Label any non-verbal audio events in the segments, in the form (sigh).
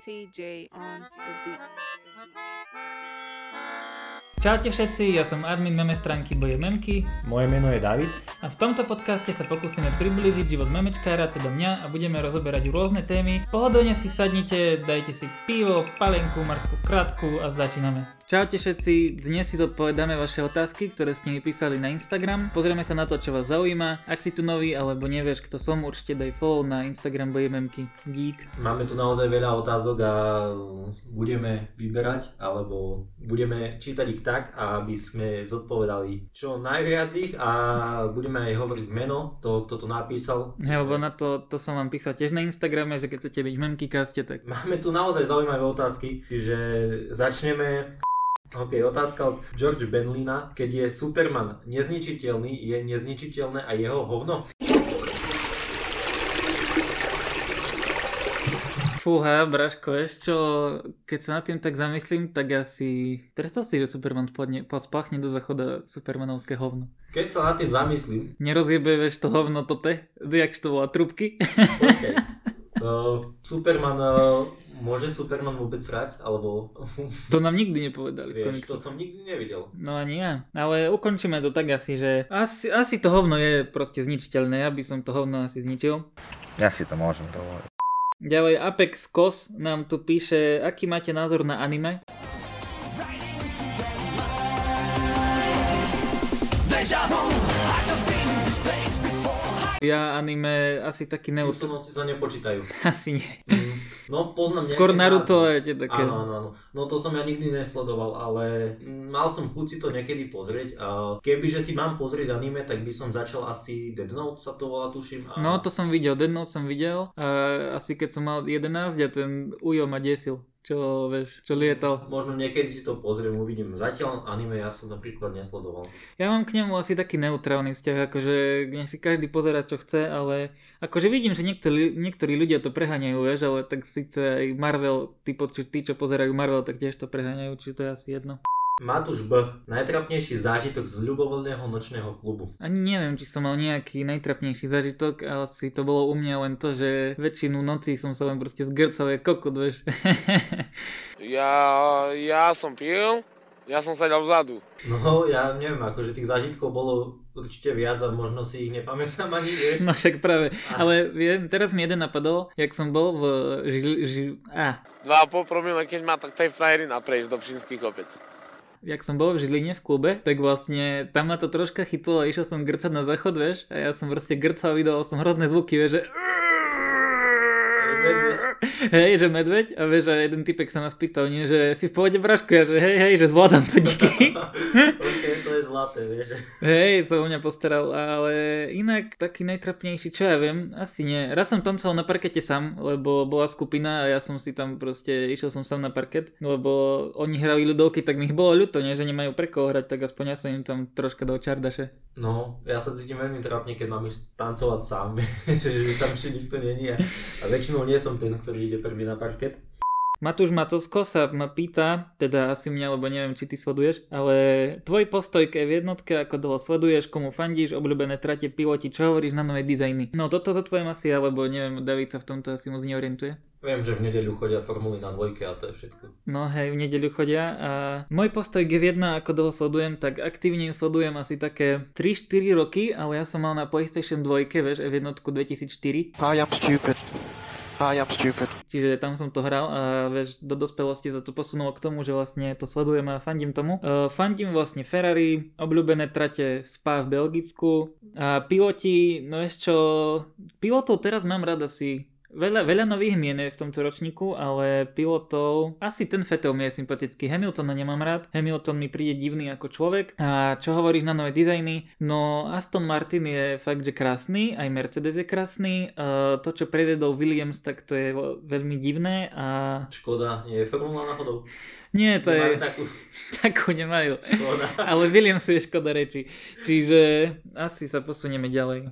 TJ on the beat. Čaute všetci, ja som admin meme stránky Boje Memky Moje meno je David. a v tomto podcaste sa pokúsime priblížiť život memečkára, teda mňa a budeme rozoberať rôzne témy. Pohodlne si sadnite, dajte si pivo, palenku, marskú kratku a začíname. Čaute všetci, dnes si zodpovedáme vaše otázky, ktoré ste mi písali na Instagram. Pozrieme sa na to, čo vás zaujíma. Ak si tu nový alebo nevieš, kto som, určite daj follow na Instagram Memky Geek. Máme tu naozaj veľa otázok a budeme vyberať, alebo budeme čítať ich tak, aby sme zodpovedali čo najviac ich a budeme aj hovoriť meno toho, kto to napísal. Hej, lebo na to, to som vám písal tiež na Instagrame, že keď chcete byť v Memkykaste, tak Máme tu naozaj zaujímavé otázky, čiže začneme. OK, otázka od George Benlina. Keď je Superman nezničiteľný, je nezničiteľné aj jeho hovno? Fúha, Braško, čo, keď sa nad tým tak zamyslím, tak asi... Predstav si, že Superman podne, spáchne do zachoda Supermanovské hovno. Keď sa nad tým zamyslím, Nerozjebe, vieš, to hovno tote, jak to volá, trubky? počkaj. Uh, (laughs) Superman, uh, môže Superman vôbec srať? Alebo to nám nikdy nepovedali v vieš, to som nikdy nevidel. No ani ja. Ale ukončíme to tak asi, že asi, asi to hovno je proste zničiteľné, ja by som to hovno asi zničil. Ja si to môžem dovoliť. Ďalej Apex Kos nám tu píše, aký máte názor na anime? Ja anime asi taký neut... Simpsonovci sa nepočítajú. (laughs) Asi nie. Mm, No poznám Skôr Naruto názvy. a tie také. Áno, áno, áno. No to som ja nikdy nesledoval, ale mal som chuť si to niekedy pozrieť. Kebyže si mám pozrieť anime, tak by som začal asi Dead Note sa to volá, tuším. A... No to som videl, Dead Note som videl. A asi keď som mal 11 a ten Ujo ma desil. Čo, vieš, čo lietal. Možno niekedy si to pozriem, uvidím. Zatiaľ anime ja som napríklad nesledoval. Ja mám k nemu asi taký neutrálny vzťah, akože nech si každý pozera čo chce, ale akože vidím, že niektorí, niektorí ľudia to preháňajú, vieš, ale tak síce aj Marvel, tí, tí, čo pozerajú Marvel, tak tiež to preháňajú, čiže to je asi jedno. Matúš B. Najtrapnejší zážitok z ľubovoľného nočného klubu. Ani neviem, či som mal nejaký najtrapnejší zážitok, ale asi to bolo u mňa len to, že väčšinu nocí som sa len proste zgrcal, je kokot, vieš. (laughs) Ja, ja som pil, ja som sedel vzadu. No ja neviem, akože tých zážitkov bolo určite viac a možno si ich nepamätám ani, vieš. no však práve, ale viem, teraz mi jeden napadol, jak som bol v žil, žil, a, 2,5 promile, keď má, tak tej frajerina prejsť do Pšinský kopec. Jak som bol v Žiline v klube, tak vlastne tam ma to troška chytlo a išiel som grcať na záchod, vieš, a ja som proste grcal, vydal som hrozné zvuky, vieš, že Medveď. hej, že medveď a vieš, a jeden typek sa ma spýtal, nie, že si v pohode Braško, ja že hej, hej, že zvládam to díky. (laughs) ok, to je zlaté, vieš. hej, sa o mňa postaral, ale inak taký najtrapnejší, čo ja viem, asi nie. Raz som tancoval na parkete sám, lebo bola skupina a ja som si tam proste, išiel som sám na parket, lebo oni hrali ľudovky, tak mi ich bolo ľúto, nie, že nemajú pre koho hrať, tak aspoň ja som im tam troška dal čardaše. No, ja sa cítim veľmi trápne, keď mám ísť tancovať sám, (laughs) že, že tam ešte nikto není a, a väčšinou nie som ten, ktorý ide prvý na parket. Matúš Matosko sa ma pýta, teda asi mňa, lebo neviem, či ty sleduješ, ale tvoj postoj k v jednotke, ako dlho sleduješ, komu fandíš, obľúbené trate, piloti, čo hovoríš na nové dizajny? No toto zodpoviem asi ja, lebo neviem, David sa v tomto asi moc neorientuje. Viem, že v nedeľu chodia formuly na dvojke a to je všetko. No hej, v nedeľu chodia a môj postoj k F1, ako dlho sledujem, tak aktívne ju sledujem asi také 3-4 roky, ale ja som mal na PlayStation 2, vieš, F1 2004, I am stupid. I am stupid. Čiže tam som to hral a vieš, do dospelosti sa to posunulo k tomu, že vlastne to sledujem a fandím tomu. Uh, fandím vlastne Ferrari, obľúbené trate Spa v Belgicku a piloti, no ešte čo, pilotov teraz mám rád asi Veľa, veľa nových mien je v tomto ročníku, ale pilotov... Asi ten Vettel mi je sympatický. Hamiltona nemám rád. Hamilton mi príde divný ako človek. A čo hovoríš na nové dizajny? No Aston Martin je fakt, že krásny. Aj Mercedes je krásny. Uh, to, čo prevedol Williams, tak to je veľmi divné. A Škoda, nie je formula náhodou. nie, to Nemajú je... takú (laughs) Takú nemajú. škoda. (laughs) Ale Williams je škoda reči. Čiže asi sa posunieme ďalej.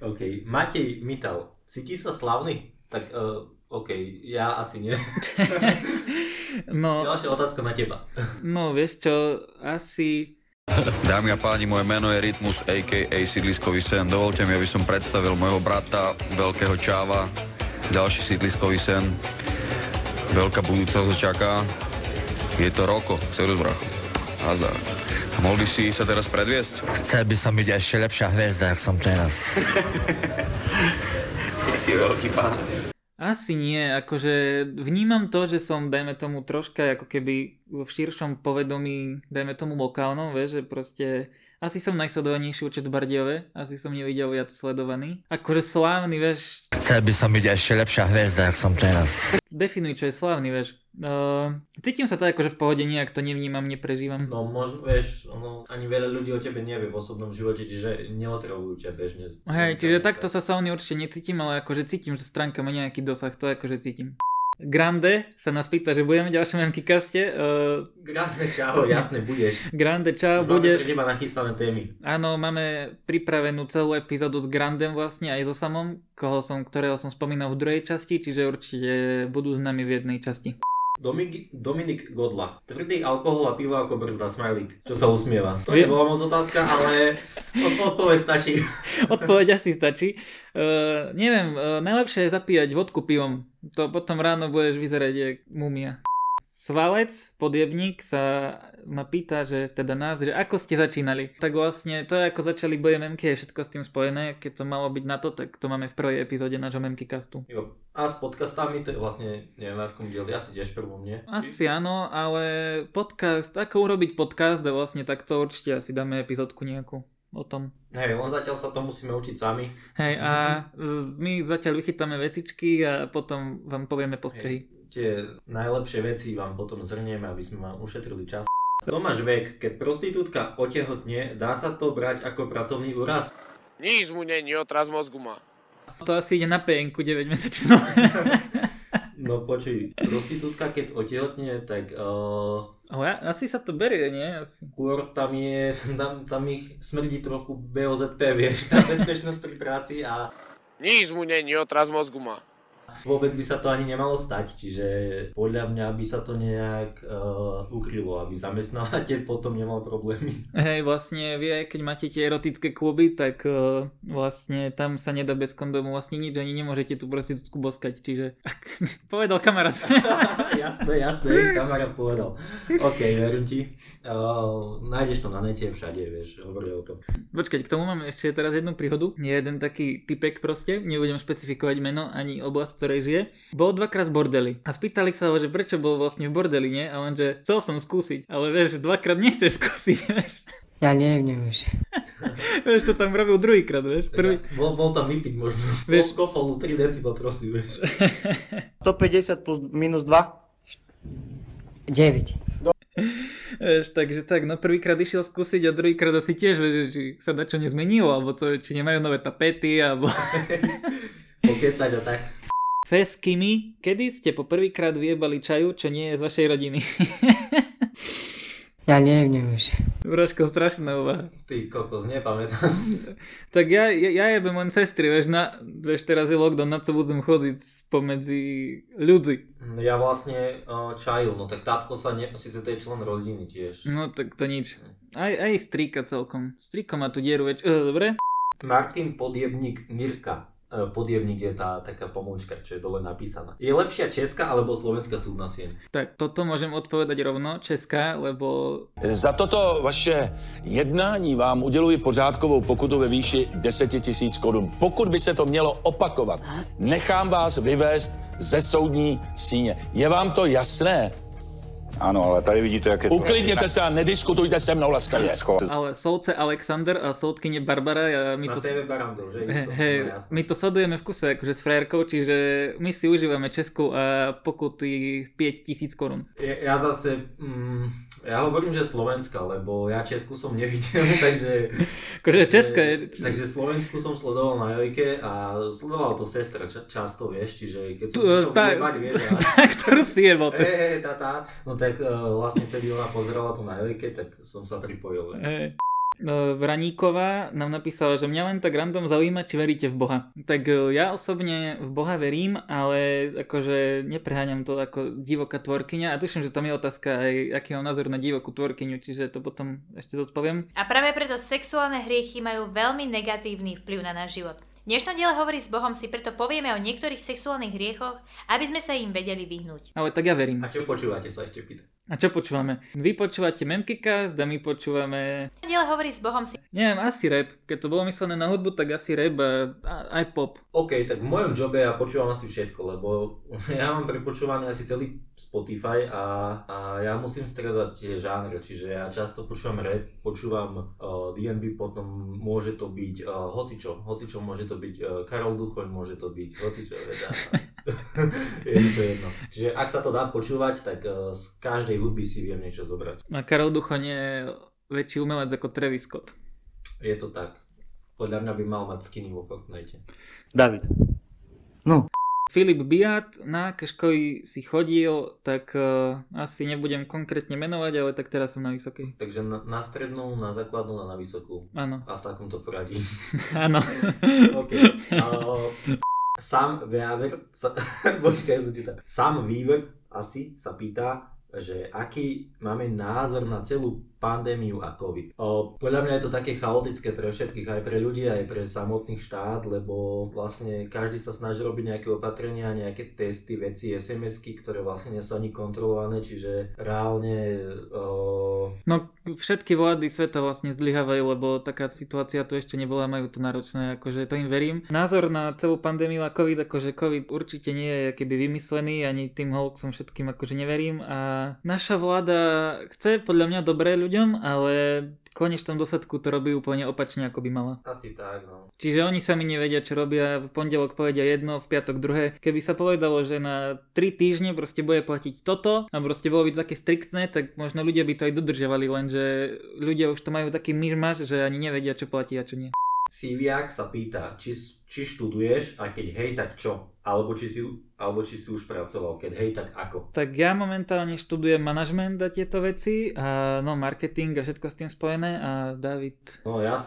OK, Matej Mital, cíti sa slavný? Tak uh, OK, ja asi nie. (laughs) No, Ďalšia otázka na teba. no vieš čo, asi Dámy a páni, moje meno je Rytmus, a.k.a. Sídliskový sen. Dovolte mi, aby som predstavil môjho brata, veľkého čáva, ďalší sídliskový sen. veľká budúcnosť čaká. Je to Roko, Cerus bracho. Nazdar. A mohol by si sa teraz predviesť? Chcel by som byť ešte lepšia hviezda, jak som teraz. (laughs) Ty si veľký pán. Asi nie, akože vnímam to, že som, dajme tomu, troška ako keby v širšom povedomí, dajme tomu lokálnom, vieš, že proste asi som najsledovanejší určite v Bardiove, asi som nevidel viac sledovaný. Akože slávny, vieš, Chcel by som byť ešte lepšia hviezda, jak som teraz. definuj, čo je slávny, vieš. Uh, cítim sa to akože v pohode, nejak to nevnímam, neprežívam. No možno, vieš, ono, ani veľa ľudí o tebe nevie v osobnom živote, čiže neotravujú ťa bežne. Hej, čiže takto sa Sony určite necítim, ale akože cítim, že stránka má nejaký dosah, to akože cítim. Grande sa nás pýta, že budeme v ďalšom MK kaste. Uh, Grande, čau, jasne, budeš. Grande, čau, Už máme budeš. pre teba nachystané témy. Áno, máme pripravenú celú epizódu s Grandem vlastne aj so Samom, koho som, ktorého som spomínal v druhej časti, čiže určite budú s nami v jednej časti. Dominik, Dominik Godla. Tvrdý alkohol a pivo ako brzda, smajlík. Čo sa usmieva. To Vie- nebola moc otázka, ale od- odpoveď stačí. (laughs) Odpoveď asi stačí. Uh, neviem, uh, najlepšie je zapíjať vodku pivom. To potom ráno budeš vyzerať jak mumia. Svalec, podjebník, sa ma pýta, že teda nás, že ako ste začínali. Tak vlastne to ako začali bojem MK, je všetko s tým spojené. Keď to malo byť na to, tak to máme v prvej epizóde nášho MK castu. Jo. A s podcastami, to je vlastne, neviem, akom dieli, asi tiež prvom, nie? Asi áno, ale podcast, ako urobiť podcast a vlastne tak to určite asi dáme epizódku nejakú o tom. Hej, len zatiaľ sa to musíme učiť sami. Hej, a my zatiaľ vychytáme vecičky a potom vám povieme postrehy. Tie najlepšie veci vám potom zrnieme, aby sme vám ušetrili čas. (laughs) Tomáš Vek, keď prostitútka otehotne, dá sa to brať ako pracovný úraz? Nic mu není, otraz mozgu má. To asi ide na PNku 9 mesačnú. (laughs) No počuj, prostitútka keď otehotne, tak uh, Ale asi sa to berie, nie? Asi. skôr tam je, tam, tam ich smrdí trochu BOZP, vieš, na bezpečnosť pri práci a Nic mu není, otraz mozgu má. Vôbec by sa to ani nemalo stať, čiže podľa mňa by sa to nejak uh, ukrylo, aby zamestnávateľ (laughs) potom nemal problémy. Hej, vlastne aj keď máte tie erotické kluby, tak uh, vlastne tam sa nedá bez kondomu vlastne nič, ani nemôžete tú prostitútku boskať, čiže (laughs) povedal kamarát. (laughs) jasné, jasné, kamarát povedal. OK, verím ti. Uh, nájdeš to na nete všade, vieš, hovorí o tom. Počkať, k tomu mám ešte teraz jednu príhodu. Je jeden taký typek proste, nebudem špecifikovať meno ani oblasť, ktorej žije. Bol dvakrát v bordeli a spýtali sa ho, že prečo bol vlastne v bordeli, nie? A on, že chcel som skúsiť, ale vieš, dvakrát nechceš (laughs) skúsiť, vieš. Ja neviem už. (laughs) vieš, to tam robil druhýkrát, vieš. Prvý, Bol, bol tam vypiť možno. (laughs) Vieš- Vieš, kofolu 3 decibel, prosím, vieš. 150 plus minus 2. 9. vieš, takže tak, no prvýkrát išiel skúsiť a druhýkrát asi tiež, vieš, či sa dačo nezmenilo, alebo co, či nemajú nové tapety, alebo... Pokecať a tak. Feskimi, kedy ste po prvýkrát vyjebali čaju, čo nie je z vašej rodiny? (laughs) Ja neviem už. Vražko, strašná úvaha. Ty kokos, nepamätám si. (laughs) Tak ja, ja, ja jebem len sestry, vieš, na, vieš, teraz je lockdown, na co budem chodiť spomedzi ľudí. No Ja vlastne uh, čaju, no tak tátko sa, ne, síce to je člen rodiny tiež. No tak to nič. Aj, aj strýka celkom. Strýko má tu dieru väč... E, dobre? Martin Podjebník Mirka. E, Podjebník je tá taká pomôčka, čo je dole napísaná. Je lepšia česká alebo slovenská súdna sieň? Tak toto môžem odpovedať rovno, česká, lebo Za toto vaše jednání vám uděluji pořádkovou pokutu ve výši 10 tisíc korun. Pokud by se to mělo opakovat, nechám vás vyvést ze soudní síně. Je vám to jasné? Áno, ale tady vidíte, jak je to... Uklidněte se a nediskutujte se mnou laskavě. ale soudce Alexander a soudkyne Barbara, ja, my Na to... TV Barandov, že? He, Isto, hej, no my to sledujeme v kuse akože s frajerkou, čiže my si užívame Česku a pokuty 5000 korún. Ja, ja zase, mm, ja hovorím, že Slovenska, lebo ja Česku som nevidel, (laughs) takže... Akože Česka je... Takže Slovensku som sledoval na Jojke a sledoval to sestra ča, často, vieš, čiže keď som Tu, išiel tá- vyjebať, vieš, (laughs) a... tá, ktorú si jebal. Hej, hej, tá, tá, no tak uh, vlastne vtedy ona pozerala to na Jojke, tak som sa pripojil. Hej. No, Vraníková nám napísala, že mňa len tak random zaujíma, či veríte v Boha. Tak e, ja osobne v Boha verím, ale akože nepreháňam to ako divoká tvorkyňa a tuším, že tam je otázka aj, aký mám názor na divokú tvorkyňu, čiže to potom ešte zodpoviem. A práve preto sexuálne hriechy majú veľmi negatívny vplyv na náš život. Dnešné diele hovorí s Bohom si preto povieme o niektorých sexuálnych hriechoch, aby sme sa im vedeli vyhnúť. Ale tak ja verím. A čo počúvate sa ešte pýtať? A čo počúvame? Vy počúvate Memkicast a my počúvame... Diele hovorí s Bohom si... Neviem, asi rap. Keď to bolo myslené na hudbu, tak asi rap a, a aj pop. OK, tak v mojom jobe ja počúvam asi všetko, lebo (laughs) ja mám prepočúvaný asi celý Spotify a, a ja musím stredať tie žánre, čiže ja často počúvam rap, počúvam uh, D&B, potom môže to byť uh, hocičo, hocičo môže to byť uh, Karol Duchoň, môže to byť hocičo, teda. (laughs) (laughs) je to jedno. Čiže ak sa to dá počúvať, tak uh, z každej hudby si viem niečo zobrať. A Karol Duchoň je väčší umelec ako Travis Scott. Je to tak. Podľa mňa by mal mať skiny vo Fortnite. David. No. Filip Biat, na aké školy si chodil, tak uh, asi nebudem konkrétne menovať, ale tak teraz som na vysokej. Takže na, na strednú, na základnú a na vysokú. Áno. A v takomto poradí. (laughs) Áno. (laughs) OK. Uh, Sam Weaver, sa, (laughs) počkaj, som Sam Weaver asi sa pýta, že aký máme názor na celú pandémiu a COVID. O, podľa mňa je to také chaotické pre všetkých, aj pre ľudí, aj pre samotný štát, lebo vlastne každý sa snaží robiť nejaké opatrenia, nejaké testy, veci, SMS-ky, ktoré vlastne nie sú ani kontrolované, čiže reálne... O... No všetky vlády sveta vlastne zlyhávajú, lebo taká situácia tu ešte nebola, majú to náročné, akože to im verím. Názor na celú pandémiu a COVID, akože COVID určite nie je keby vymyslený, ani tým hoaxom všetkým akože neverím a naša vláda chce podľa mňa dobré ľudí ľuďom, ale konečnom dôsledku to robí úplne opačne, ako by mala. Asi tak, no. Čiže oni sami nevedia, čo robia, v pondelok povedia jedno, v piatok druhé. Keby sa povedalo, že na 3 týždne proste bude platiť toto a proste bolo by to také striktné, tak možno ľudia by to aj dodržiavali, lenže ľudia už to majú taký myšmaš, že ani nevedia, čo platí a čo nie. Siviak sa pýta, či, či študuješ a keď hej, tak čo? Alebo či, si, alebo či si už pracoval, keď hej, tak ako? Tak ja momentálne študujem manažment a tieto veci, a no marketing a všetko s tým spojené a David... No ja,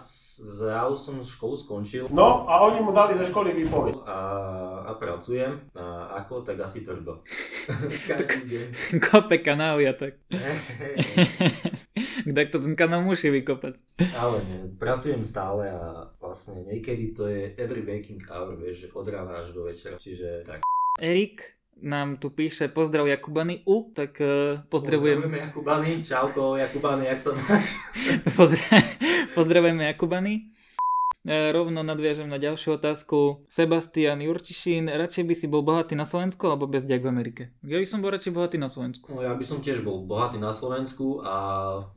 ja už som školu skončil. No a oni mu dali ze školy výpoveď. A, a pracujem. A ako? Tak asi tvrdo. (laughs) Každý deň. Kope kanály a tak. (laughs) tak to ten kanál musí vykopať. Ale nie, pracujem stále a vlastne niekedy to je every waking hour, vieš, od rána až do večera. Čiže tak. Erik nám tu píše pozdrav Jakubany U, tak uh, pozdravujem. Pozdravujeme Jakubany, čauko Jakubany, jak sa máš? (laughs) Pozdrav... Pozdravujeme Jakubany. Uh, rovno nadviažem na ďalšiu otázku. Sebastian Jurčišín, radšej by si bol bohatý na Slovensku alebo bez v Amerike? Ja by som bol radšej bohatý na Slovensku. No ja by som tiež bol bohatý na Slovensku a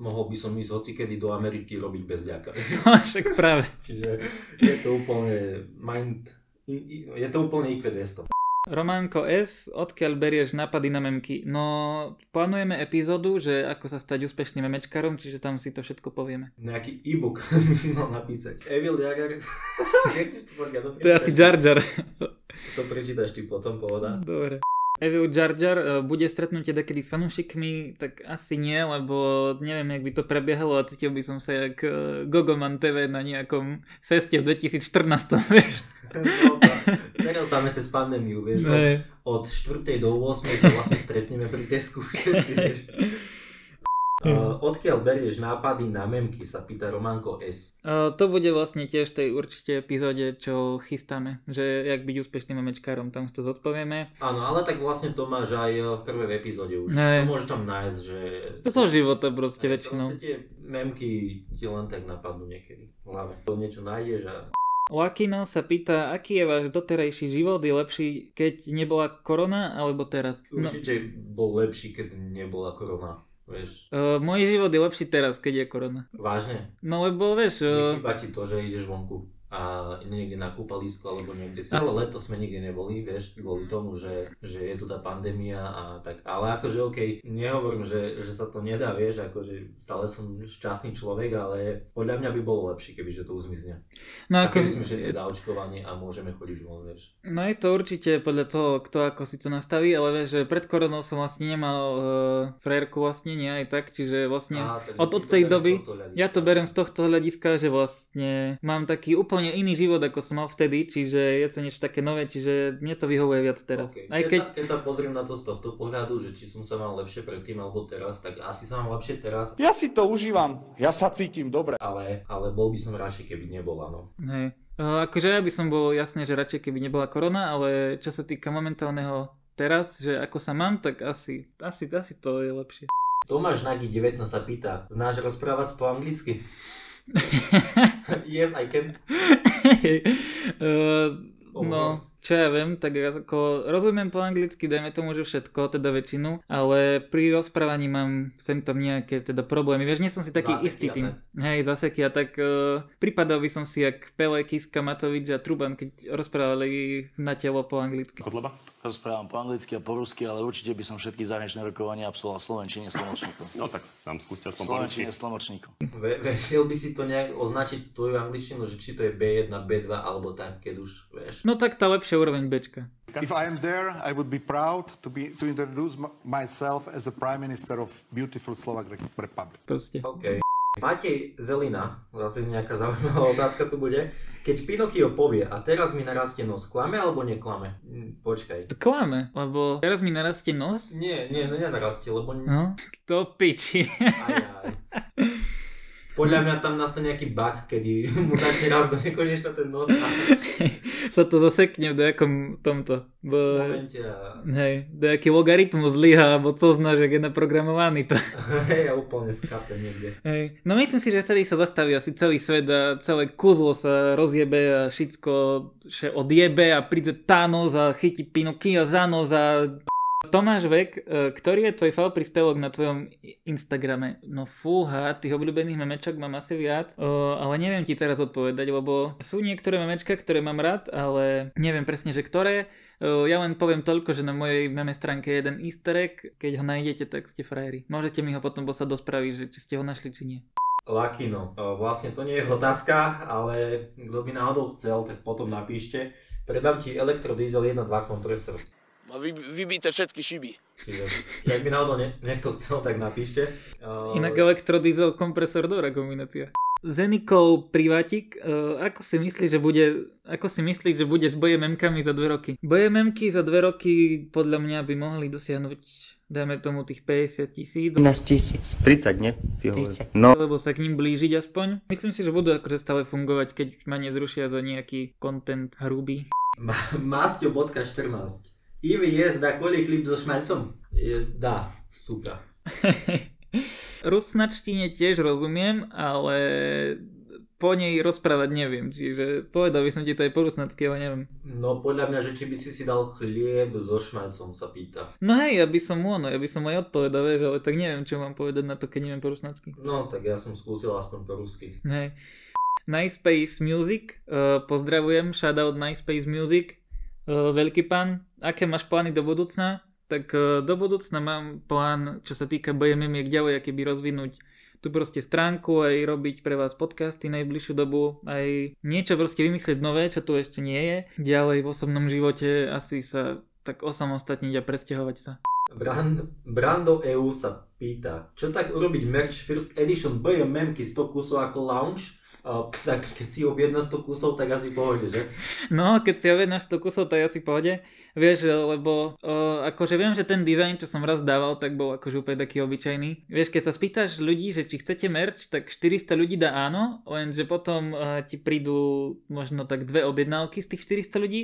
mohol by som ísť hocikedy do Ameriky robiť bez ďaka. (laughs) No však práve. Čiže je to úplne mind je to úplne IQ 200. Románko S, odkiaľ berieš napady na memky? No, plánujeme epizódu, že ako sa stať úspešným memečkarom, čiže tam si to všetko povieme. Nejaký e-book (laughs) by si mal napísať. Evil Jager. (laughs) to je asi Jar Jar. to prečítaš ty potom, pohoda. Dobre. Evil Jar Jar e, bude stretnutie dekedy s fanúšikmi, tak asi nie, lebo neviem, jak by to prebiehalo a cítil by som sa jak e, Gogoman TV na nejakom feste v 2014, (laughs) vieš. Teraz dáme cez pandémiu, vieš, od, od 4. do 8. sa vlastne stretneme pri Tesku všetci, vieš. Uh, odkiaľ berieš nápady na memky, sa pýta Románko S. Uh, to bude vlastne tiež tej určite epizóde, čo chystáme, že jak byť úspešným memečkárom, tam to zodpovieme. Áno, ale tak vlastne to máš aj v prvej epizóde už. Ne. To môžeš tam nájsť, že... To sú života proste väčšinou. Proste tie memky ti len tak napadnú niekedy v hlave. To niečo nájdeš a... Lakino sa pýta, aký je váš doterajší život, je lepší, keď nebola korona, alebo teraz? Určite no. bol lepší, keď nebola korona. Vieš. Uh, môj život je lepší teraz, keď je korona. Vážne? No lebo vieš... Uh... Nechýba ti to, že ideš vonku a niekde na kúpalisku alebo niekde si. Ale leto sme nikde neboli, vieš, kvôli tomu, že, že je tu tá pandémia a tak. Ale akože OK, nehovorím, že, že sa to nedá, vieš, akože stále som šťastný človek, ale podľa mňa by bolo lepšie, keby že to uzmizne. No ako... sme všetci zaočkovaní a môžeme chodiť von, vieš. No je to určite podľa toho, kto ako si to nastaví, ale vieš, že pred koronou som vlastne nemal uh, frérku vlastne, nie aj tak, čiže vlastne Aha, od, od tej doby, ja to berem z tohto hľadiska, že vlastne mám taký úplne úplne iný život, ako som mal vtedy, čiže je to niečo také nové, čiže mne to vyhovuje viac teraz. Okay. Aj keď, keď... sa, keď sa pozriem na to z tohto pohľadu, že či som sa mal lepšie predtým alebo teraz, tak asi sa mám lepšie teraz. Ja si to užívam, ja sa cítim dobre. Ale, ale bol by som radšej, keby nebol, áno. Hej. Uh, akože ja by som bol jasne, že radšej keby nebola korona, ale čo sa týka momentálneho teraz, že ako sa mám, tak asi, asi, asi to je lepšie. Tomáš Nagy 19 sa pýta, znáš rozprávať po anglicky? (laughs) yes, I can. (laughs) uh, no, čo ja viem, tak ako rozumiem po anglicky, dajme tomu, že všetko, teda väčšinu, ale pri rozprávaní mám sem tam nejaké teda problémy. Vieš, nie som si taký Záseky istý tým. tak. Hej, zaseky a tak uh, pripadal by som si jak Pele, Kiska, Matovič a Truban, keď rozprávali na telo po anglicky. Kotleba? Rozprávam po anglicky a po rusky, ale určite by som všetky zahraničné rokovania absolvoval slovenčine s tlmočníkom. No tak nám skúste aspoň po Slovenčine rusky. s tlmočníkom. Ve, vešiel by si to nejak označiť tvoju angličtinu, že či to je B1, B2 alebo tak, keď už vieš. No tak tá lepšia úroveň Bčka. If I am there, I would be proud to be to introduce myself as a Prime Minister of beautiful Slovak Re- Republic. Proste. OK. Matej Zelina, zase nejaká zaujímavá (laughs) otázka tu bude. Keď Pinokio povie, a teraz mi narastie nos, klame alebo neklame? Hm, Počkaj. Klame, lebo teraz mi narastie nos. Nie, nie, no nenarastie, lebo... No, to piči. Aj, aj. Podľa mňa tam nastane nejaký bug, kedy (laughs) mu začne raz do nekonečna ten nos a (laughs) sa to zasekne v nejakom tomto. Bo, momente hej, nejaký logaritmus zlyha, alebo co zná, že je naprogramovaný to. (laughs) Hej, a úplne skape niekde. Hej. No myslím si, že vtedy sa zastaví asi celý svet a celé kuzlo sa rozjebe a všetko že odjebe a príde Thanos a chytí Pinokia za nos a Tomáš Vek, e, ktorý je tvoj fal príspevok na tvojom Instagrame? No fúha, tých obľúbených memečok mám asi viac, o, ale neviem ti teraz odpovedať, lebo sú niektoré memečka, ktoré mám rád, ale neviem presne, že ktoré. O, Ja len poviem toľko, že na mojej meme stránke je jeden easter egg, keď ho nájdete, tak ste frajeri. Môžete mi ho potom poslať do správy, že či ste ho našli, či nie. Lakino. Vlastne to nie je otázka, ale kto by náhodou chcel, tak potom napíšte. Predám ti elektrodiesel 1.2 kompresor. Má vy, vybité všetky šiby. Čiže, ak by náhodou nie, niekto chcel, tak napíšte. O, Inak elektrodiesel, kompresor, dobrá kombinácia. Zenikov privátik, uh, ako si myslíš, že bude, ako si myslíš, že bude s BMM-kami za dve roky? BMM-ky za dve roky podľa mňa by mohli dosiahnuť, dajme tomu tých 50 tisíc. 15 tisíc. 30, nie? Ty 30. No, Lebo sa k ním blížiť aspoň. Myslím si, že budú akože stále fungovať, keď ma nezrušia za nejaký content hrubý. Ma- (laughs) Masťo.14 Ivi jezda koli chlíp so šmalcom? Je, dá, súka. (laughs) Rusnačtine tiež rozumiem, ale po nej rozprávať neviem, čiže povedal by som ti to aj po rusnacky, ale neviem. No podľa mňa, že či by si si dal chlieb so šmalcom, sa pýta. No hej, ja by som mu, no, ja by som aj odpovedal, vieš, ale tak neviem, čo mám povedať na to, keď neviem po rusnacky. No tak ja som skúsil aspoň po rusky. Hej. MySpace Music, uh, pozdravujem, shoutout MySpace Music, uh, veľký pán, aké máš plány do budúcna? Tak uh, do budúcna mám plán, čo sa týka BMM, ďalej, aký by rozvinúť tu proste stránku, aj robiť pre vás podcasty najbližšiu dobu, aj niečo proste vymyslieť nové, čo tu ešte nie je. Ďalej v osobnom živote asi sa tak osamostatniť a presťahovať sa. Brand, Brando EU sa pýta, čo tak urobiť merch First Edition BMM-ky 100 kusov ako lounge? Tak keď si objedná 100 kusov, tak asi pohode, že? No, keď si objednáš 100 kusov, tak asi pohode. Vieš, lebo o, akože viem, že ten dizajn, čo som raz dával, tak bol akože úplne taký obyčajný. Vieš, keď sa spýtaš ľudí, že či chcete merch, tak 400 ľudí dá áno, lenže potom uh, ti prídu možno tak dve objednávky z tých 400 ľudí.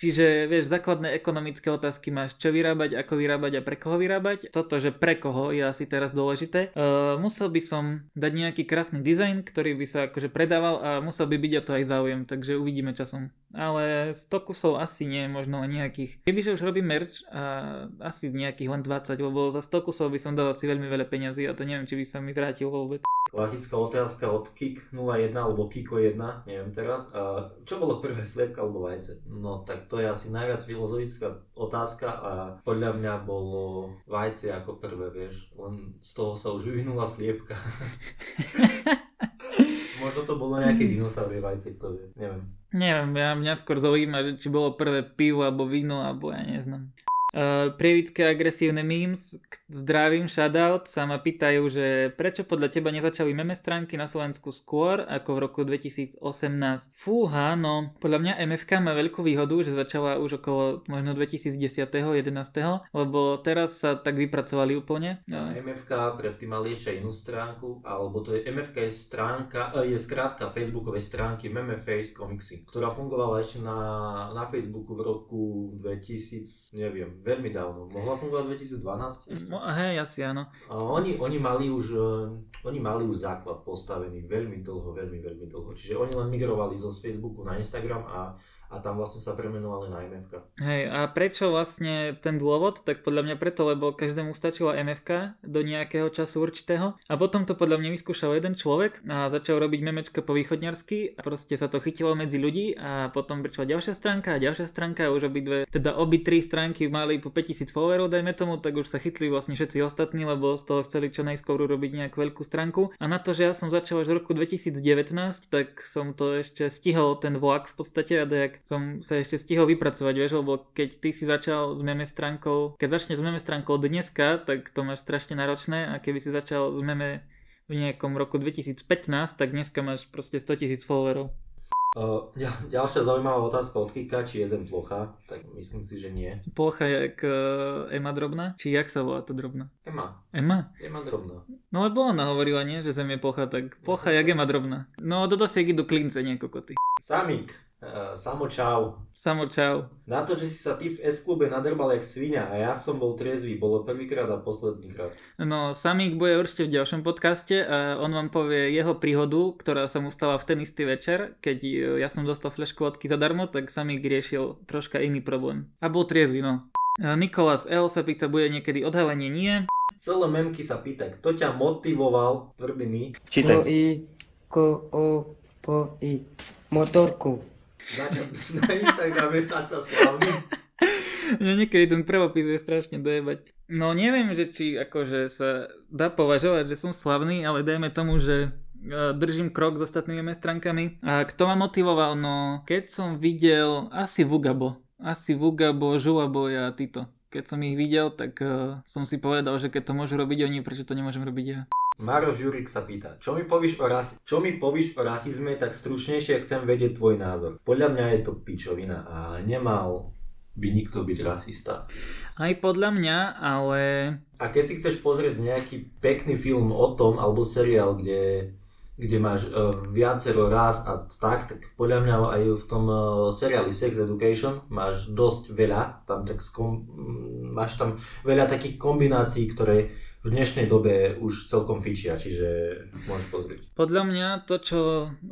Čiže vieš, základné ekonomické otázky máš, čo vyrábať, ako vyrábať a pre koho vyrábať. Toto, že pre koho je asi teraz dôležité. Uh, musel by som dať nejaký krásny dizajn, ktorý by sa akože predával a musel by byť o to aj záujem, takže uvidíme časom. Ale 100 kusov asi nie, možno len nejakých. Kebyže už robím merch, a asi nejakých len 20, lebo za 100 kusov by som dal asi veľmi veľa peňazí a to neviem, či by sa mi vrátilo vôbec. Klasická otázka od Kik01 alebo Kiko1, neviem teraz. A čo bolo prvé, sliepka alebo vajce? No tak to je asi najviac filozofická otázka a podľa mňa bolo vajce ako prvé, vieš. Len z toho sa už vyvinula sliepka. (laughs) Možno to bolo nejaké dinosaurie vajce, kto vie, neviem. Neviem, ja, mňa skôr zaujíma, či bolo prvé pivo alebo víno, alebo ja neznám. Uh, prievické agresívne memes, Zdravím, shoutout, sa ma pýtajú, že prečo podľa teba nezačali meme stránky na Slovensku skôr ako v roku 2018? Fúha, no podľa mňa MFK má veľkú výhodu, že začala už okolo možno 2010. 11. lebo teraz sa tak vypracovali úplne. A MFK predtým mali ešte inú stránku, alebo to je MFK je stránka, e, je skrátka facebookovej stránky Memeface Comicsy, ktorá fungovala ešte na, na Facebooku v roku 2000, neviem, veľmi dávno. Mohla fungovať 2012 ešte? No, hej, asi áno. A oni, oni, mali už, eh, oni mali už základ postavený veľmi dlho, veľmi, veľmi dlho. Čiže oni len migrovali zo Facebooku na Instagram a a tam vlastne sa premenovali na MFK. Hej, a prečo vlastne ten dôvod? Tak podľa mňa preto, lebo každému stačila MFK do nejakého času určitého a potom to podľa mňa vyskúšal jeden človek a začal robiť memečka po východňarsky a proste sa to chytilo medzi ľudí a potom prišla ďalšia stránka a ďalšia stránka a už obidve, teda obi tri stránky mali po 5000 followerov, dajme tomu, tak už sa chytli vlastne všetci ostatní, lebo z toho chceli čo najskôr urobiť nejakú veľkú stránku. A na to, že ja som začal až v roku 2019, tak som to ešte stihol ten vlak v podstate a dejak som sa ešte stihol vypracovať, vieš, lebo keď ty si začal s meme stránkou, keď začneš s meme stránkou dneska, tak to máš strašne náročné a keby si začal s meme v nejakom roku 2015, tak dneska máš proste 100 tisíc followerov. Uh, ďalšia zaujímavá otázka od Kika, či je zem plocha, tak myslím si, že nie. Plocha je jak uh, Ema drobná? Či jak sa volá to drobná? Ema. Ema? Ema drobná. No lebo ona hovorila, nie, že zem je plocha, tak plocha jak Ema drobná. No do dosiek idú klince, nie kokoty. Samík. Uh, samo čau. Samo čau. Na to, že si sa ty v S-klube nadrbal jak svinia a ja som bol triezvy, bolo prvýkrát a posledný krát. No, Samík bude určite v ďalšom podcaste a on vám povie jeho príhodu, ktorá sa mu stala v ten istý večer, keď e, ja som dostal flašku odky zadarmo, tak Samík riešil troška iný problém. A bol triezvy, no. Nikolás L. sa pýta, bude niekedy odhalenie? Nie. Celé memky sa pýta, kto ťa motivoval tvrdými? Čítaj. Po i, ko, o, po i, motorku (laughs) na Instagrame stať sa slavný. (laughs) Mňa niekedy ten prvopis je strašne dojebať. No neviem, že či akože sa dá považovať, že som slavný, ale dajme tomu, že e, držím krok s ostatnými stránkami. A kto ma motivoval? No, keď som videl asi Vugabo. Asi Vugabo, Žulabo a Tito. Keď som ich videl, tak uh, som si povedal, že keď to môžu robiť oni, prečo to nemôžem robiť ja. Maroš Jurik sa pýta, čo mi, povíš o ras- čo mi povíš o rasizme, tak stručnejšie chcem vedieť tvoj názor. Podľa mňa je to pičovina a nemal by nikto byť rasista. Aj podľa mňa, ale... A keď si chceš pozrieť nejaký pekný film o tom, alebo seriál, kde, kde máš uh, viacero raz a tak, tak podľa mňa aj v tom uh, seriáli Sex Education máš dosť veľa, tam tak skom- máš tam veľa takých kombinácií, ktoré v dnešnej dobe už celkom fičia, čiže môžeš pozrieť. Podľa mňa to, čo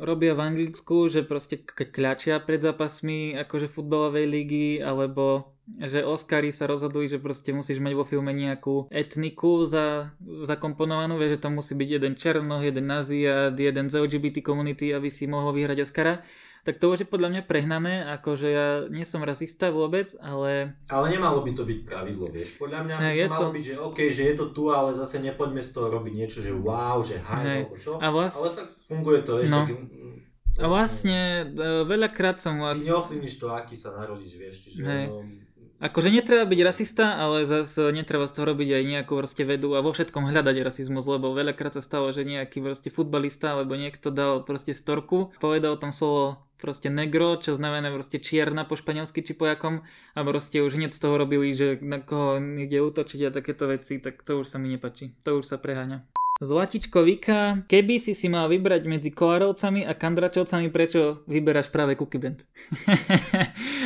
robia v Anglicku, že proste kľačia pred zápasmi akože futbalovej ligy, alebo že Oscary sa rozhodli, že proste musíš mať vo filme nejakú etniku za, zakomponovanú, vieš, že tam musí byť jeden černoch, jeden naziat, jeden z LGBT komunity, aby si mohol vyhrať Oscara tak to už je podľa mňa prehnané, akože ja nie som rasista vôbec, ale... Ale nemalo by to byť pravidlo, vieš. Podľa mňa hey, by to malo to... byť, že OK, že je to tu, ale zase nepoďme z toho robiť niečo, že wow, že haj, hey. alebo čo. A vlast... Ale tak funguje to, vieš, no. tak... A vlastne e, veľakrát som vlastne... Ty neovplyvníš to, aký sa narodíš, vieš, čiže hey. ono... Akože netreba byť rasista, ale zase netreba z toho robiť aj nejakú proste vedu a vo všetkom hľadať rasizmus, lebo veľakrát sa stalo, že nejaký proste futbalista alebo niekto dal proste storku, povedal tam slovo proste negro, čo znamená proste čierna po španielsky či po jakom a proste už hneď z toho robili, že na koho ide útočiť a takéto veci, tak to už sa mi nepačí. To už sa preháňa. Zlatičko Vika, keby si si mal vybrať medzi Koarovcami a Kandračovcami, prečo vyberáš práve Cookie Band?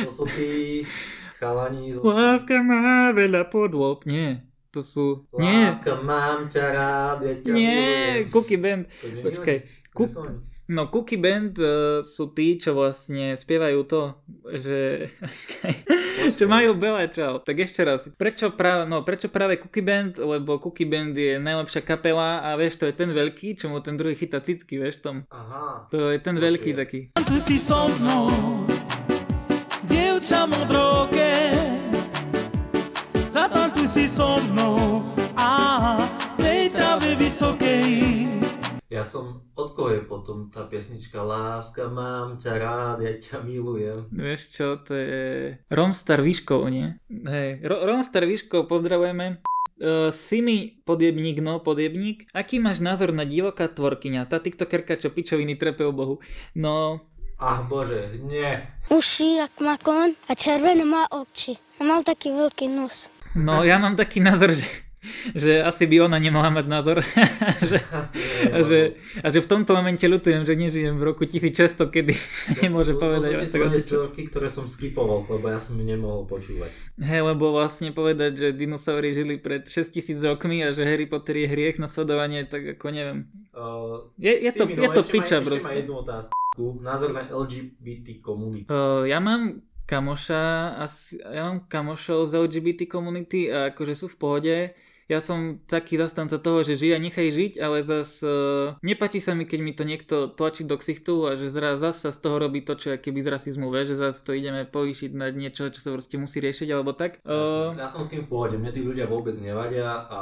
to sú tí chalani... (laughs) Láska má veľa podôb, nie. To sú... Láska nie. mám ťa rád, ja ťa Nie, Cookie Band. Počkaj. Cook... No Cookie Band uh, sú tí, čo vlastne spievajú to, že... čo majú Bela čau. Tak ešte raz. Prečo práve, no, prečo práve Cookie Band? Lebo Cookie Band je najlepšia kapela a vieš, to je ten veľký, čo mu ten druhý chytá cicky, vieš tom. Aha. To je ten veľký taký. Ty si so mnou, dievča modroké, zatancuj si so mnou ja som, od koho je potom tá piesnička Láska, mám ťa rád, ja ťa milujem. Vieš čo, to je Romstar Výškov, nie? Hej, Ro- Romstar Výškov, pozdravujeme. Uh, Simi podjebník, no podjebník. Aký máš názor na divoká tvorkyňa? Tá tiktokerka, čo pičoviny trepe o bohu. No... Ach bože, nie. Uši jak má kon a červené má oči. A mal taký veľký nos. No ja mám taký názor, že (laughs) že asi by ona nemala mať názor. (laughs) že, a, že, a že v tomto momente ľutujem, že nežijem v roku 1600, kedy sa (laughs) nemôže to, povedať. To, sú tie čtvrky, ktoré som skipoval, lebo ja som ju nemohol počúvať. Hej, lebo vlastne povedať, že dinosaury žili pred 6000 rokmi a že Harry Potter je hriech na sledovanie, tak ako neviem. Uh, je, je to, no, je to piča má, proste. Ešte jednu otázku. Názor na LGBT komunitu. Uh, ja mám kamoša, asi, ja mám kamošov z LGBT komunity a akože sú v pohode ja som taký zastanca toho, že žij a nechaj žiť, ale zas uh, nepáči sa mi, keď mi to niekto tlačí do ksichtu a že zraz zas sa z toho robí to, čo keby z rasizmu, vie, že zase to ideme povýšiť na niečo, čo sa proste musí riešiť alebo tak. Uh... Ja, som, ja som s tým v pohode, mne tí ľudia vôbec nevadia a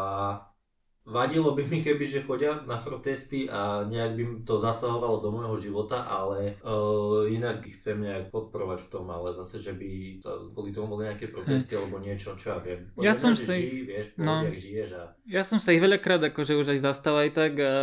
Vadilo by mi, keby že chodia na protesty a nejak by to zasahovalo do môjho života, ale uh, inak chcem nejak podporovať v tom, ale zase, že by sa kvôli tomu boli nejaké protesty alebo niečo, čo ja viem. Podľa ja som si... Žijí, vieš, no, žiješ a... Ja som sa ich veľakrát akože už aj zastal aj tak a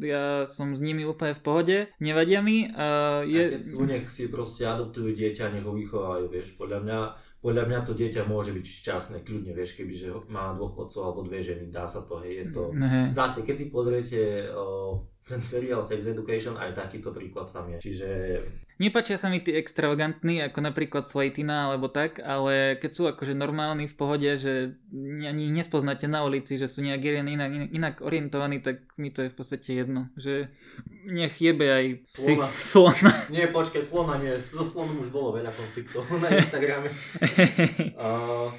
ja som s nimi úplne v pohode, nevadia mi a je... A keď sú, nech si proste adoptujú dieťa, nech ho vychovajú, vieš, podľa mňa podľa mňa to dieťa môže byť šťastné, kľudne, vieš, keby že má dvoch otcov alebo dve ženy, dá sa to, hej, je to... Ne. Zase, keď si pozriete o, ten seriál Sex Education, aj takýto príklad tam je, čiže... Nepačia sa mi tí extravagantní, ako napríklad Slatina alebo tak, ale keď sú akože normálni v pohode, že ani ich nespoznáte na ulici, že sú nejak inak, inak orientovaní, tak mi to je v podstate jedno. Že nech jebe aj psi. Slona. (laughs) slona. (laughs) Nie, počkaj, slona nie. So slonom už bolo veľa konfliktov na (laughs) Instagrame. uh,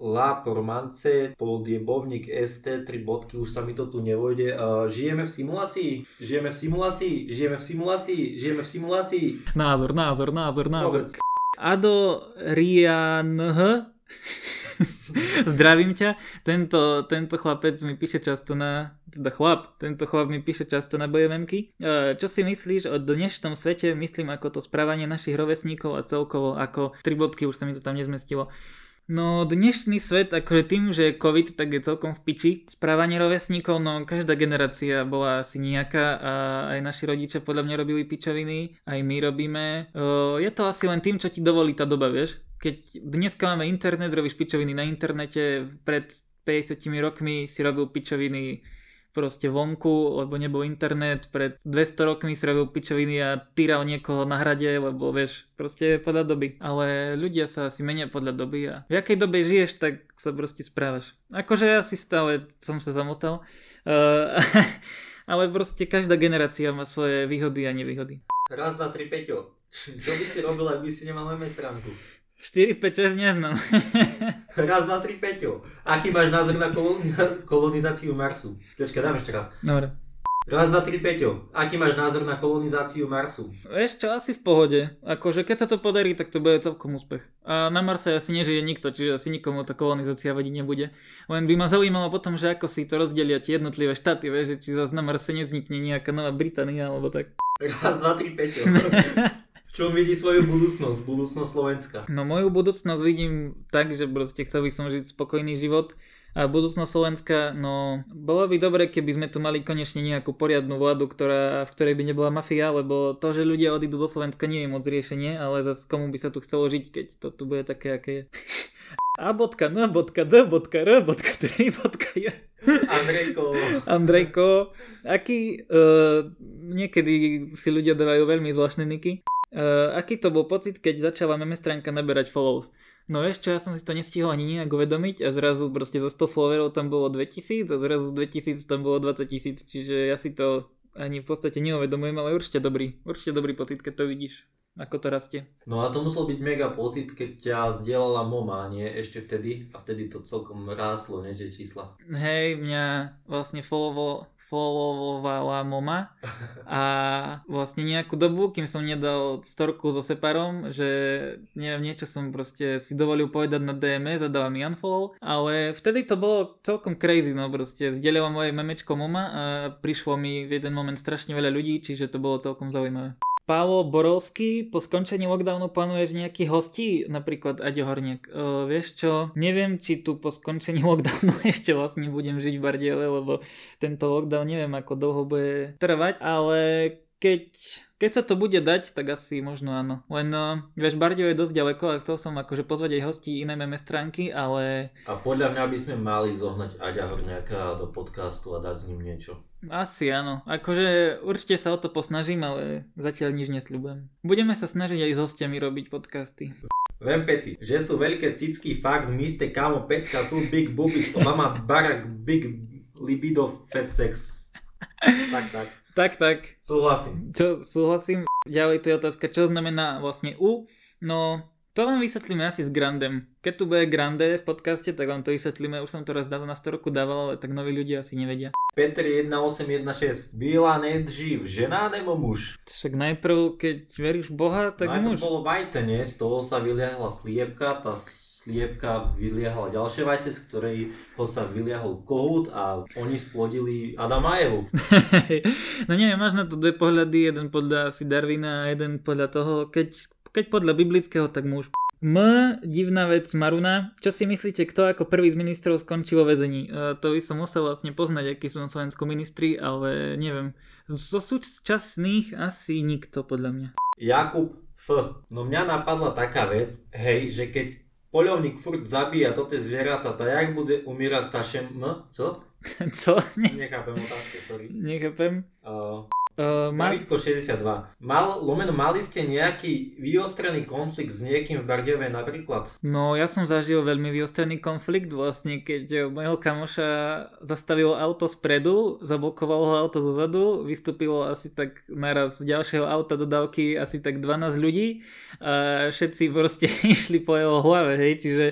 La Formance, podjebovník ST, 3 bodky, už sa mi to tu nevojde. Uh, žijeme v simulácii? Žijeme v simulácii? Žijeme v simulácii? Žijeme v simulácii? Názor, názor, názor, názor. Povedz. Ado Rian Zdravím ťa. Tento, tento chlapec mi píše často na... Teda chlap, tento chlap mi píše často na BMMky. Čo si myslíš o dnešnom svete? Myslím ako to správanie našich rovesníkov a celkovo ako tri bodky, už sa mi to tam nezmestilo. No dnešný svet, akože tým, že je COVID, tak je celkom v piči. Správanie rovesníkov, no každá generácia bola asi nejaká a aj naši rodičia podľa mňa robili pičoviny, aj my robíme. je to asi len tým, čo ti dovolí tá doba, vieš? Keď dneska máme internet, robíš pičoviny na internete, pred 50 rokmi si robil pičoviny proste vonku, lebo nebol internet, pred 200 rokmi si robil pičoviny a týral niekoho na hrade, lebo vieš, proste podľa doby. Ale ľudia sa asi menia podľa doby a v akej dobe žiješ, tak sa proste správaš. Akože ja si stále som sa zamotal, uh, (laughs) ale proste každá generácia má svoje výhody a nevýhody. Raz, dva, tri, Peťo. Čo by si robil, ak by si nemal meme stránku? 4, 5, 6 neznám. raz, dva, tri, Peťo. Aký máš názor na kolonizáciu Marsu? Počkaj, dám ešte raz. Dobre. Raz, dva, tri, Peťo. Aký máš názor na kolonizáciu Marsu? Vieš čo, asi v pohode. Akože keď sa to podarí, tak to bude celkom úspech. A na Marse asi nežije nikto, čiže asi nikomu tá kolonizácia vadiť nebude. Len by ma zaujímalo potom, že ako si to rozdelia tie jednotlivé štáty, vieš, či zase na Marse nevznikne nejaká nová Británia alebo tak. Raz, dva, tri, Peťo. (laughs) Čo vidí svoju budúcnosť, budúcnosť Slovenska? No moju budúcnosť vidím tak, že proste chcel by som žiť spokojný život a budúcnosť Slovenska, no bolo by dobre, keby sme tu mali konečne nejakú poriadnu vládu, ktorá, v ktorej by nebola mafia, lebo to, že ľudia odídu do Slovenska nie je moc riešenie, ale zase komu by sa tu chcelo žiť, keď to tu bude také, aké je. (laughs) A bodka, N bodka, D bodka, R bodka, 3 (laughs) bodka, je. Andrejko. Andrejko. Aký, uh, niekedy si ľudia dávajú veľmi zvláštne niky. Uh, aký to bol pocit, keď začala meme stránka naberať follows? No ešte ja som si to nestihol ani nejak uvedomiť a zrazu proste zo 100 followerov tam bolo 2000 a zrazu z 2000 tam bolo 20 tisíc, čiže ja si to ani v podstate neuvedomujem, ale určite dobrý, určite dobrý pocit, keď to vidíš, ako to rastie. No a to musel byť mega pocit, keď ťa zdieľala moma, nie ešte vtedy a vtedy to celkom ráslo, nie tie čísla. Hej, mňa vlastne followo, followovala moma a vlastne nejakú dobu, kým som nedal storku so separom, že neviem, niečo som proste si dovolil povedať na DMS a dala mi unfollow, ale vtedy to bolo celkom crazy, no proste zdieľala moje memečko moma a prišlo mi v jeden moment strašne veľa ľudí, čiže to bolo celkom zaujímavé. Pálo Borovský, po skončení lockdownu plánuješ nejaký hostí, napríklad Aďo Horniak. Uh, vieš čo, neviem, či tu po skončení (laughs) lockdownu ešte vlastne budem žiť v Bardiove, lebo tento lockdown neviem, ako dlho bude trvať, ale keď keď sa to bude dať, tak asi možno áno. Len, uh, vieš, Bardio je dosť ďaleko a chcel som akože pozvať aj hostí iné meme stránky, ale... A podľa mňa by sme mali zohnať Aďa Horňáka do podcastu a dať s ním niečo. Asi áno. Akože určite sa o to posnažím, ale zatiaľ nič nesľubujem. Budeme sa snažiť aj s hostiami robiť podcasty. Vem peci, že sú veľké cicky, fakt, miste, kamo, pecka, sú big boobies, Obama, Barack, big libido, fat sex. Tak, tak. Tak, tak. Súhlasím. Čo, súhlasím. Ďalej tu je otázka, čo znamená vlastne U. No, to vám vysvetlíme asi s Grandem. Keď tu bude Grande v podcaste, tak vám to vysvetlíme. Už som to raz na 100 roku dával, ale tak noví ľudia asi nevedia. Petr 1816. Byla nejdřív žena nebo muž? Však najprv, keď veríš Boha, tak najprv muž. bolo vajce, nie? Z toho sa vyliahla sliepka, tá sliepka vyliahla ďalšie vajce, z ktorej ho sa vyliahol kohút a oni splodili Adama Evu. (laughs) no neviem, máš na to dve pohľady, jeden podľa asi Darwina a jeden podľa toho, keď, keď podľa biblického, tak muž. M, divná vec Maruna. Čo si myslíte, kto ako prvý z ministrov skončil vo väzení? E, to by som musel vlastne poznať, akí sú na Slovensku ministri, ale neviem. Zo súčasných asi nikto, podľa mňa. Jakub F. No mňa napadla taká vec, hej, že keď poľovník furt zabíja toto zvieratá, tak jak bude umírať staršie M? Co? (laughs) Co? Nechápem otázky, sorry. Nechápem. Uh, Uh, ma... Davidko 62. Mal, lomeno, mali ste nejaký vyostrený konflikt s niekým v Bardiove napríklad? No ja som zažil veľmi vyostrený konflikt vlastne, keď mojho kamoša zastavilo auto spredu, zablokovalo ho auto zozadu, vystúpilo asi tak naraz z ďalšieho auta dodávky asi tak 12 ľudí a všetci proste (laughs) išli po jeho hlave, hej, čiže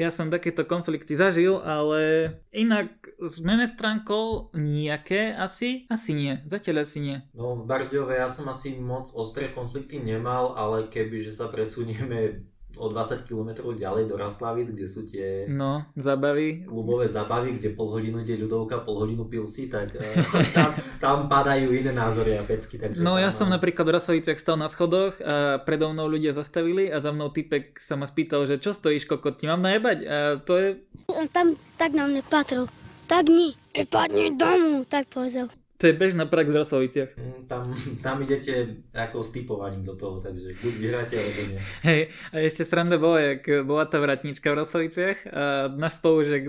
ja som takéto konflikty zažil, ale inak s meme stránkou nejaké asi? Asi nie, zatiaľ asi nie. No v Bardiove ja som asi moc ostré konflikty nemal, ale keby že sa presunieme o 20 km ďalej do Raslavic, kde sú tie no, zabavy. klubové zabavy, kde pol hodinu ide ľudovka, pol hodinu pilsi, tak uh, tam, tam padajú iné názory a pecky. Takže no tam, ja som napríklad v Raslaviciach stal na schodoch a predo mnou ľudia zastavili a za mnou typek sa ma spýtal, že čo stojíš kokot, ti mám najebať? A to je... Tam tak nám nepatril. Tak nie. Padni domu, tak povedal. To je bežná prax v Rasoviciach. Mm, tam, tam idete ako s typovaním do toho, takže buď vyhráte, alebo nie. Hej, a ešte sranda bola, jak bola tá vratnička v Rasoviciach a náš spolužek,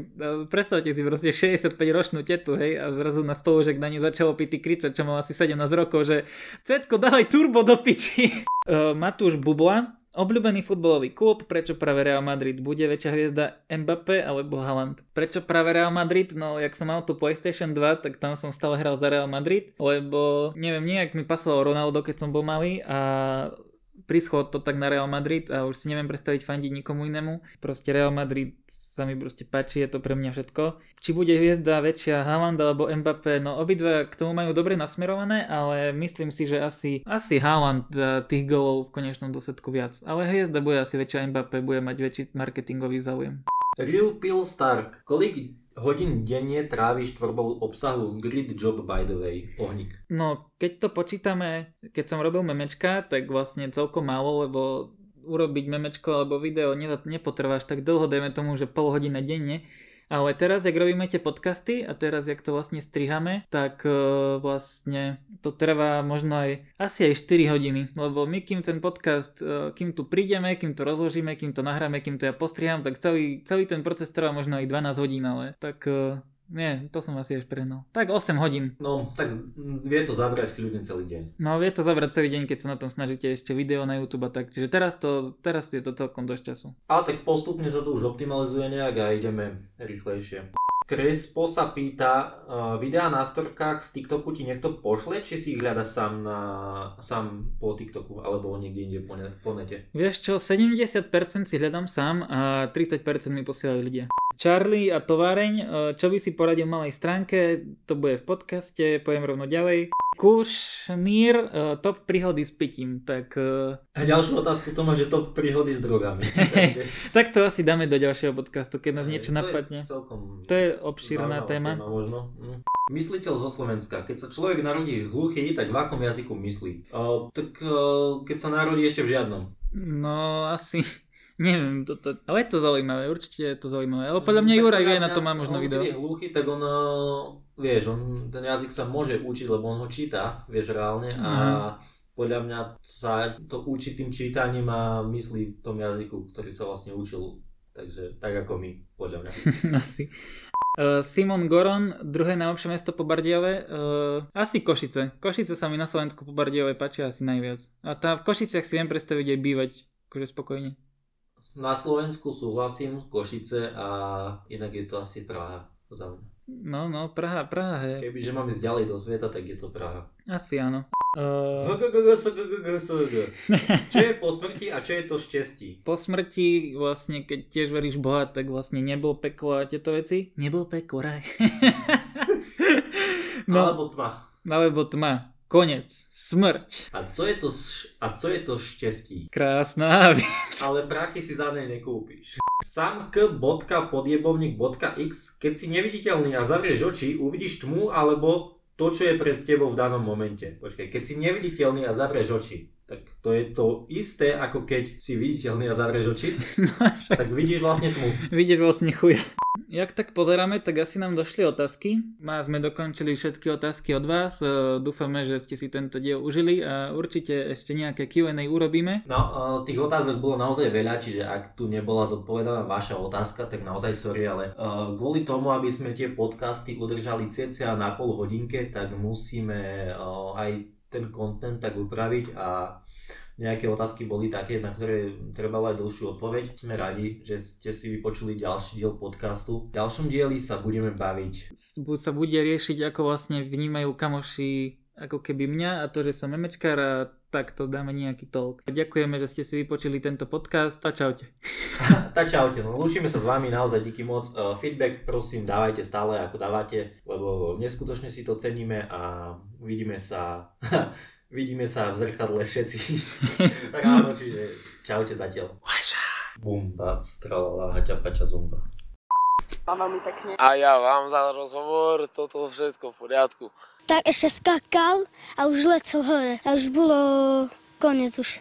predstavte si proste 65 ročnú tetu, hej, a zrazu na spolužek na ňu začalo pity kričať, čo mal asi 17 rokov, že Cetko, dávaj turbo do piči. uh, (laughs) Matúš Bubla, Obľúbený futbalový klub, prečo práve Real Madrid? Bude väčšia hviezda Mbappé alebo Haaland? Prečo práve Real Madrid? No, jak som mal tu PlayStation 2, tak tam som stále hral za Real Madrid, lebo neviem, nejak mi pasoval Ronaldo, keď som bol malý a prischod to tak na Real Madrid a už si neviem predstaviť fandiť nikomu inému. Proste Real Madrid sa mi proste páči, je to pre mňa všetko. Či bude hviezda väčšia Haaland alebo Mbappé, no obidva k tomu majú dobre nasmerované, ale myslím si, že asi, asi Haaland tých golov v konečnom dosledku viac. Ale hviezda bude asi väčšia Mbappé, bude mať väčší marketingový záujem. Real Pill Stark, kolik hodín denne tráviš tvorbou obsahu? Grid job by the way, ohník. No, keď to počítame, keď som robil memečka, tak vlastne celkom málo, lebo urobiť memečko alebo video nepotrváš tak dlho, dajme tomu, že pol hodina denne, ale teraz, jak robíme tie podcasty a teraz, jak to vlastne strihame, tak uh, vlastne to trvá možno aj asi aj 4 hodiny, lebo my kým ten podcast, uh, kým tu prídeme, kým to rozložíme, kým to nahráme, kým to ja postriham, tak celý, celý ten proces trvá možno aj 12 hodín, ale tak uh, nie, to som asi až prehnal. Tak 8 hodín. No, tak vie to zabrať kľudne celý deň. No, vie to zabrať celý deň, keď sa na tom snažíte ešte video na YouTube a tak. Čiže teraz, to, teraz je to celkom dosť času. Ale tak postupne sa to už optimalizuje nejak a ideme rýchlejšie. Krespo sa pýta, videá na storkách z TikToku ti niekto pošle, či si ich hľadaš sám, na, sám po TikToku alebo niekde inde po, ne, po nete? Vieš čo, 70% si hľadám sám a 30% mi posielajú ľudia. Charlie a továreň, čo by si poradil malej stránke, to bude v podcaste, poviem rovno ďalej. Kušnír, uh, top príhody s pitím, tak... Uh... A ďalšiu otázku to má, že top príhody s drogami. Takže... (laughs) tak to asi dáme do ďalšieho podcastu, keď nás niečo to napadne. Je celkom to je obšírna téma. téma možno. Hm. Mysliteľ zo Slovenska. Keď sa človek narodí hluchý, tak v akom jazyku myslí? Uh, tak uh, keď sa narodí ešte v žiadnom. No asi... Neviem, to, to, ale je to zaujímavé, určite je to zaujímavé. Ale podľa mňa Juraj vie, na to má možno on, video. Keď je hluchý, tak on, vieš, on, ten jazyk sa môže učiť, lebo on ho číta, vieš, reálne. A podľa mňa sa to učí tým čítaním a myslí v tom jazyku, ktorý sa vlastne učil. Takže tak ako my, podľa mňa. (laughs) Asi. Uh, Simon Goron, druhé najlepšie mesto po Bardiove, uh, asi Košice. Košice sa mi na Slovensku po Bardiove páčia asi najviac. A tam v Košiciach si viem predstaviť aj bývať akože spokojne. Na Slovensku súhlasím, Košice a inak je to asi Praha za mňa. No, no, Praha, Praha, hej. Kebyže mám ísť ďalej do sveta, tak je to Praha. Asi áno. Uh... Čo je po smrti a čo je to šťastí? Po smrti, vlastne, keď tiež veríš Boha, tak vlastne nebol peklo a tieto veci. Nebol peklo, raj. (laughs) no, alebo tma. Alebo tma. Konec. Smrť. A co je to, a co je to šťastí? Krásna (laughs) vec. Ale prachy si za nej nekúpiš. Sam k bodka podjebovník bodka x, keď si neviditeľný a zavrieš oči, uvidíš tmu alebo to, čo je pred tebou v danom momente. Počkaj, keď si neviditeľný a zavrieš oči, tak to je to isté, ako keď si viditeľný a zavrieš oči, (laughs) no, tak vidíš vlastne tmu. Vidíš vlastne chuja. Jak tak pozeráme, tak asi nám došli otázky. Má sme dokončili všetky otázky od vás. Dúfame, že ste si tento diel užili a určite ešte nejaké Q&A urobíme. No, tých otázok bolo naozaj veľa, čiže ak tu nebola zodpovedaná vaša otázka, tak naozaj sorry, ale kvôli tomu, aby sme tie podcasty udržali cca na pol hodinke, tak musíme aj ten content tak upraviť a nejaké otázky boli také, na ktoré trebala aj dlhšiu odpoveď. Sme radi, že ste si vypočuli ďalší diel podcastu. V ďalšom dieli sa budeme baviť. Sa bude riešiť, ako vlastne vnímajú kamoši ako keby mňa a to, že som memečkár a takto dáme nejaký talk. Ďakujeme, že ste si vypočuli tento podcast a čaute. (laughs) tak čaute, no lúčime sa s vami naozaj díky moc. Uh, feedback prosím dávajte stále ako dávate, lebo neskutočne si to ceníme a uvidíme sa (laughs) Vidíme sa v zrkadle všetci (laughs) ráno, čiže čaute zatiaľ. Bum, bac, tralala, haťa, paťa, zumba. veľmi pekne. A ja vám za rozhovor, toto všetko v poriadku. Tak ešte skakal a už lecel hore. A už bolo koniec už.